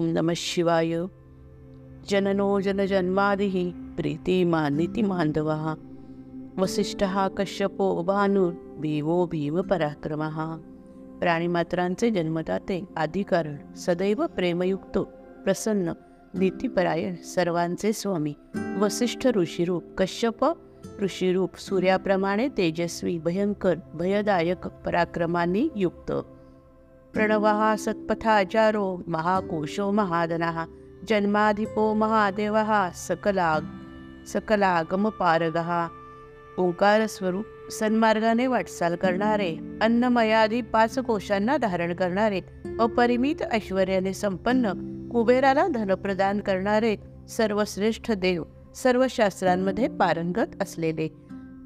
ओम नम शिवाय। जननो जनजन्मादिः प्रीतिमा नीतिमांधवः। वसिष्ठः कश्यपो भानुर भीमो भीमपराक्रमः प्राणीमात्रांचे जन्मदाते आदिकारण सदैव प्रेमयुक्त प्रसन्न नीतिपरायण सर्वांचे स्वामी। वसिष्ठ ऋषीरूप कश्यप ऋषीरूप सूर्याप्रमाणे तेजस्वी भयंकर भयदायक पराक्रमांनी युक्त। प्रणवः सत्पथाचारो महाकोशो महादनः। जन्माधिपो महादेवः सकलाग सकलागमपारगः। ओंकार स्वरूप सन्मार्गाने वाटचाल करणारे अन्नमयादी पाच कोशांना धारण करणारे अपरिमित ऐश्वर्याने संपन्न कुबेराला धनप्रदान करणारे सर्वश्रेष्ठ देव सर्व शास्त्रांमध्ये पारंगत असलेले।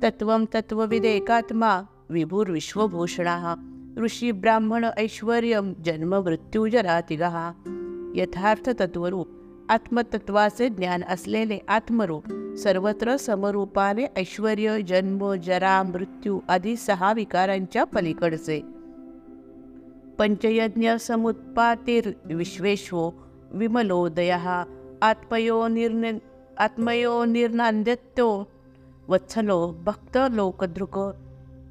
तत्वम तत्वविदेकात्मा विभूर विश्वभूषणा ऋषी ब्राह्मण ऐश्वर जन्म मृत्यू जरातिगा यथार्थ तत्वरूप आत्मतत्वाचे ज्ञान असलेले आत्मरूप सर्वत्र समरूपाने ऐश्वर जन्म जरा मृत्यू आदी सहा विकारांच्या पलीकडचे. पंचयज्ञ समुत्पातीर विश्वेश्वो विमलोदय. आत्मयो निर्नि आत्मयो निर्नांद्यत्यो वत्सलो भक्त लोकदृक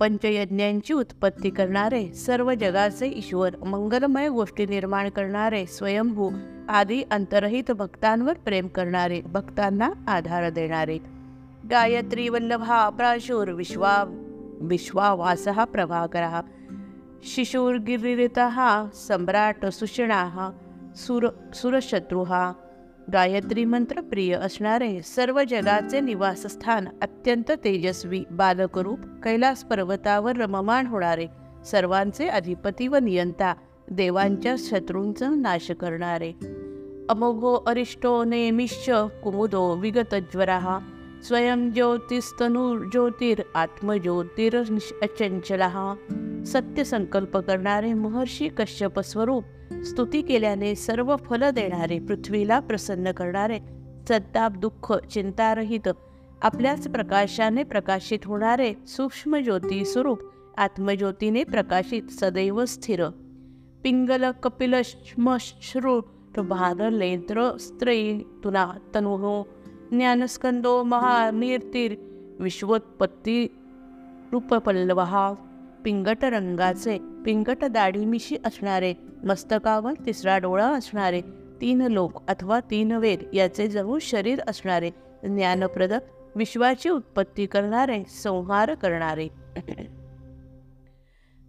पंचयज्ञांची उत्पत्ती करणारे सर्व जगाचे ईश्वर मंगलमय गोष्टी निर्माण करणारे स्वयंभू आदी अंतरहित भक्तांवर प्रेम करणारे भक्तांना आधार देणारे. गायत्री वल्लभा प्राशूर विश्वा विश्वावास प्रभाकर शिशुर्गिरित सम्राट सुषिणा सुर सुरशत्रुहा गायत्री मंत्र प्रिय असणारे सर्व जगाचे निवासस्थान अत्यंत तेजस्वी बालकरूप कैलास पर्वतावर रममाण होणारे सर्वांचे अधिपती व नियंता देवांच्या शत्रूंचा नाश करणारे. अमोघो अरिष्टो नेमिश्च कुमुदो विगतज्वरा स्वयं ज्योतिस्तनुर्ज्योतिर आत्मज्योतिर अचंचला सत्य संकल्प करणारे महर्षी कश्यप स्वरूप स्तुती केल्याने सर्व फल देणारे पृथ्वीला प्रसन्न करणारे सत्ताप दुःख चिंतारहित आपल्याच प्रकाशाने प्रकाशित होणारे सूक्ष्म ज्योती स्वरूप आत्मज्योतीने प्रकाशित सदैव स्थिर. पिंगल कपिल श्मश्रुट भारलेंद्र स्त्री तुना तनुहो ज्ञानस्कंदो महानिर्तीर विश्वोत्पत्ती रूपपल्लवहा पिंगट रंगाचे पिंगट दाढीमिशी असणारे मस्तकावर तिसरा डोळा असणारे तीन लोक अथवा तीन वेद याचे जणू शरीर असणारे ज्ञानप्रद विश्वाची उत्पत्ती करणारे संहार करणारे.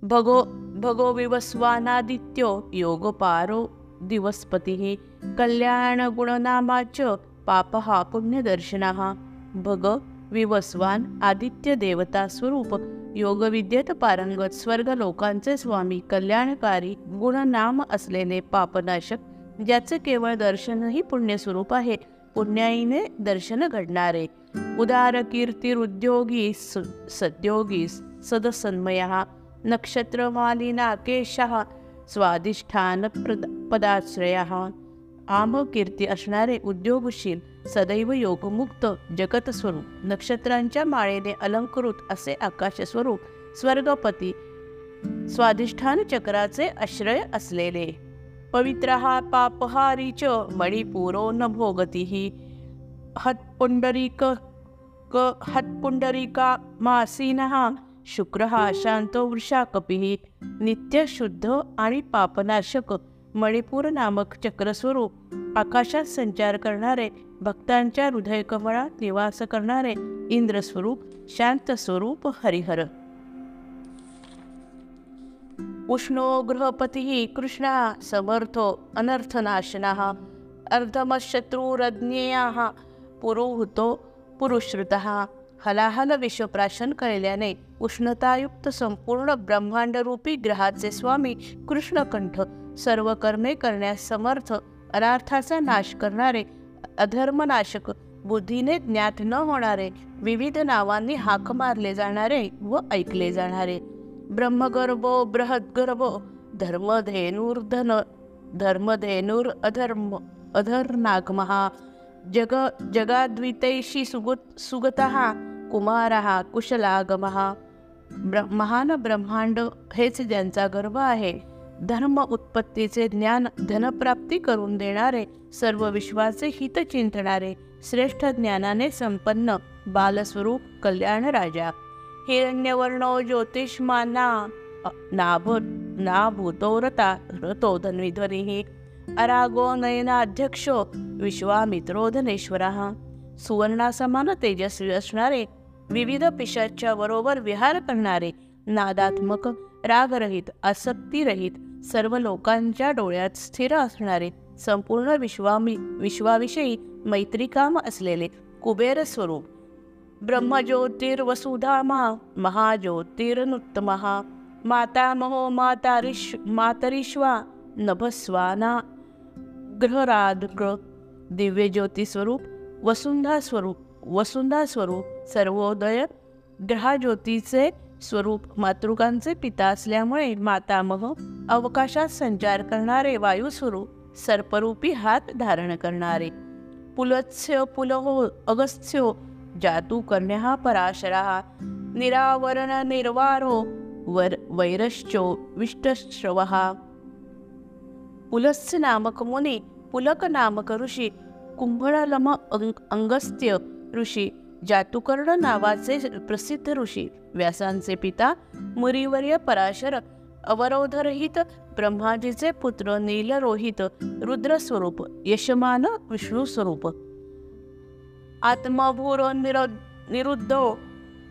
भगो भगो विवस्वानादित्यो योगपारो दिवसपती कल्याण गुणनामाच पाप हा पुण्यदर्शना। भग विवस्वान आदित्य देवता स्वरूप योगविद्येत पारंगत स्वर्ग लोकांचे स्वामी कल्याणकारी गुणनाम असलेले पापनाशक ज्याचे केवळ दर्शनही पुण्यस्वरूप आहे पुण्याईने दर्शन घडणारे. उदार कीर्तिरुद्योगी सद्योगी सदसन्मय नक्षत्रमालिना केश स्वादिष्ठान पदाश्रय आमकीर्ती असणारे उद्योगशील सदैव योगमुक्त जगतस्वरूप नक्षत्रांच्या माळेने अलंकृत असे आकाशस्वरूप स्वर्गपती स्वाधिष्ठान चक्राचे आश्रय असलेले. पवित्र हा च मणिपुरो न भोगती हतपुंडरीक क हतपुंडरीका मासीन हा शुक्र हा शांत वृषाकपी नित्य शुद्ध आणि पापनाशक मणिपूर नामक चक्रस्वरूप आकाशात संचार करणारे भक्तांच्या हृदयकमळात निवास करणारे इंद्रस्वरूप शांत स्वरूप हरिहर. उष्णो गृहपती कृष्णा समर्थो अनर्थनाशना अर्धमशत्रुरज्ञेया पुरोहुतो पुरुश्रुत हलाहल विश्वप्राशन कळल्याने उष्णतायुक्त संपूर्ण ब्रह्मांडरूपी ग्रहाचे स्वामी कृष्णकंठ सर्व कर्मे करण्यास समर्थ अनार्थाचा नाश करणारे अधर्मनाशक बुद्धीने ज्ञात न होणारे विविध नावांनी हाक मारले जाणारे व ऐकले जाणारे. ब्रह्मगर्भो बृहद्गर्भो धर्मधेनुर्धन धर्मधेनुर अधर्म अधर्नागमहा जग जगाद्वितैषी सुगत सुगतः कुमारः कुशलागमः. ब्र महान ब्रह्मांड हेच ज्यांचा गर्व आहे. धर्म उत्पत्तीचे ज्ञान धनप्राप्ती करून देणारे सर्व विश्वाचे हित चिंतणारे श्रेष्ठ ज्ञानाने संपन्न बालस्वरूप कल्याण राजा. हिरण्यवर्णो ज्योतिषमाना नाभ नाभूतो रता रतो धन्विध्वनिः अरागो नयनाध्यक्षो विश्वामित्रो धनेश्वरः सुवर्णासमान तेजस्वी असणारे विविध पिशाच्या बरोबर विहार करणारे नादात्मक रागरहित आसक्तीरहित सर्व लोकांच्या डोळ्यात स्थिर असणारे संपूर्ण विश्वामी विश्वाविषयी मैत्रिकाम असलेले कुबेर स्वरूप. ब्रह्मज्योतिर्वसुधा महा महाज्योतिर्नुत्तमः मातामहो मातारिश मातरिश्वा नभस्वाना ग्रहराद्र दिव्य वसुंधा स्वरूप वसुंधा स्वरूप सर्वोदय ग्रहाज्योतीचे स्वरूप मातृकांचे पिता असल्यामुळे मातामह अवकाशात संचार करणारे वायुस्वरूप सर्परूपी हात धारण करणारे. पुलत्स्य पुलहो अगस्त्यो जातू कन्या पराशरा निरावरण निर्वारो वर वैरश्चो विष्टश्रवहा पुलस्य नामक मुनी पुलक नामक ऋषी कुंभळलम अंग अंगस्त्य ऋषी जातुकर्ण नावाचे प्रसिद्ध ऋषी व्यासांचे पिता मुरीवर्य पराशर अवरोधरहित ब्रह्माजीचे पुत्र नीलरोहित रुद्रस्वरूप यशमान विष्णुस्वरूप. आत्मभूर निर निरुद्धो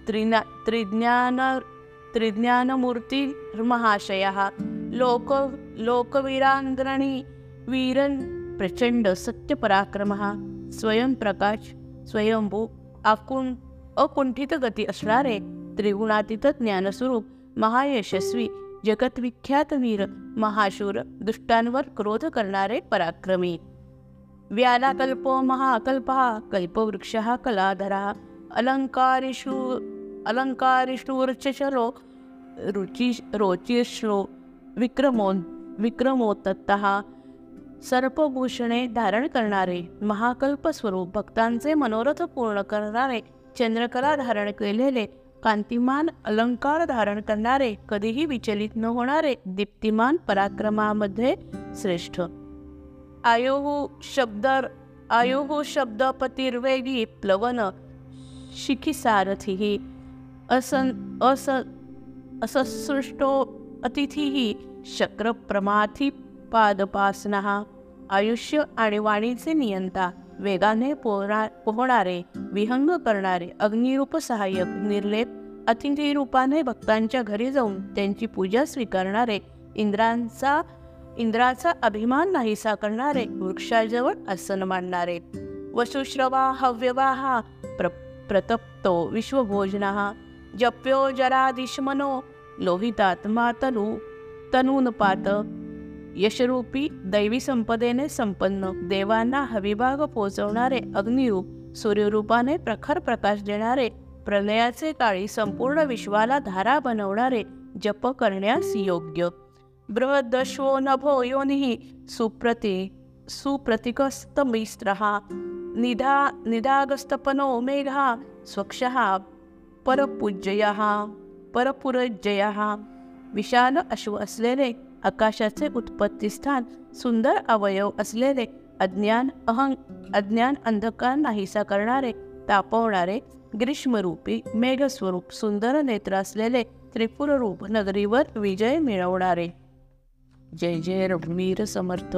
त्रिना त्रिज्ञान त्रिज्ञानमूर्ती महाशयः लोक लोकवीरांग्रणी वीरन प्रचंड सत्यपराक्रम स्वयंप्रकाश स्वयंभू आकुण अकुंठित गती असणारे त्रिगुणातीत ज्ञानस्वरूप महायशस्वी जगतविख्यात वीर महाशूर दुष्टांवर क्रोध करणारे पराक्रमी. व्यालाकल्प महाकल्पः कल्पवृक्षः कलाधरा अलङ्कारिषु अलङ्कारिषूर्चलो रुचि रोचिश्रो विक्रमो विक्रमोत्तः सर्पभूषणे धारण करणारे महाकल्प स्वरूप भक्तांचे मनोरथ पूर्ण करणारे चंद्रकला धारण केलेले कांतिमान अलंकार धारण करणारे कधीही विचलित न होणारे दीप्तिमान पराक्रमामध्ये श्रेष्ठ. आयोहू शब्द आयुहु शब्दपतिर्वेगी प्लवन शिखिसारथी असन अस अससृष्टो अतिथी शक्रप्रमाथी पादपासना आयुष्य आणि वाणीचे नियंता वेगाने पोहणा पोहणारे विहंग करणारे अग्निरूप सहाय्यक निर्लेप अतिथी रूपाने भक्तांच्या घरी जाऊन त्यांची पूजा स्वीकारणारे इंद्रांचा इंद्राचा अभिमान नाहीसा करणारे वृक्षाजवळ आसन मांडणारे. वसुश्रवा हव्यवाहा प्र प्रतप्तो विश्वभोजना जप्यो जरादिश्मनो लोहितात्मा तनु तनूनपात यशरूपी दैवी संपदेने संपन्न देवांना हविभाग पोचवणारे अग्निरूप सूर्यरूपाने प्रखर प्रकाश देणारे प्रलयाचे काळी संपूर्ण विश्वाला धारा बनवणारे जप करण्यास योग्य. बृहदश्वो नभो योनिः सुप्रति सुप्रतिकस्तमिस्त्रः निधा निदागस्तपनो मेघा स्वक्षः परपूज्ययः परपुरज्जयः विशाल अश्व असलेले आकाशाचे उत्पत्तीस्थान सुंदर अवयव असलेले अज्ञान अहं अज्ञान अंधकार नाहीसा करणारे तापवणारे ग्रीष्मरूपी मेघस्वरूप सुंदर नेत्र असलेले त्रिपुर रूप नगरीवर विजय मिळवणारे. जय जय रघुवीर समर्थ.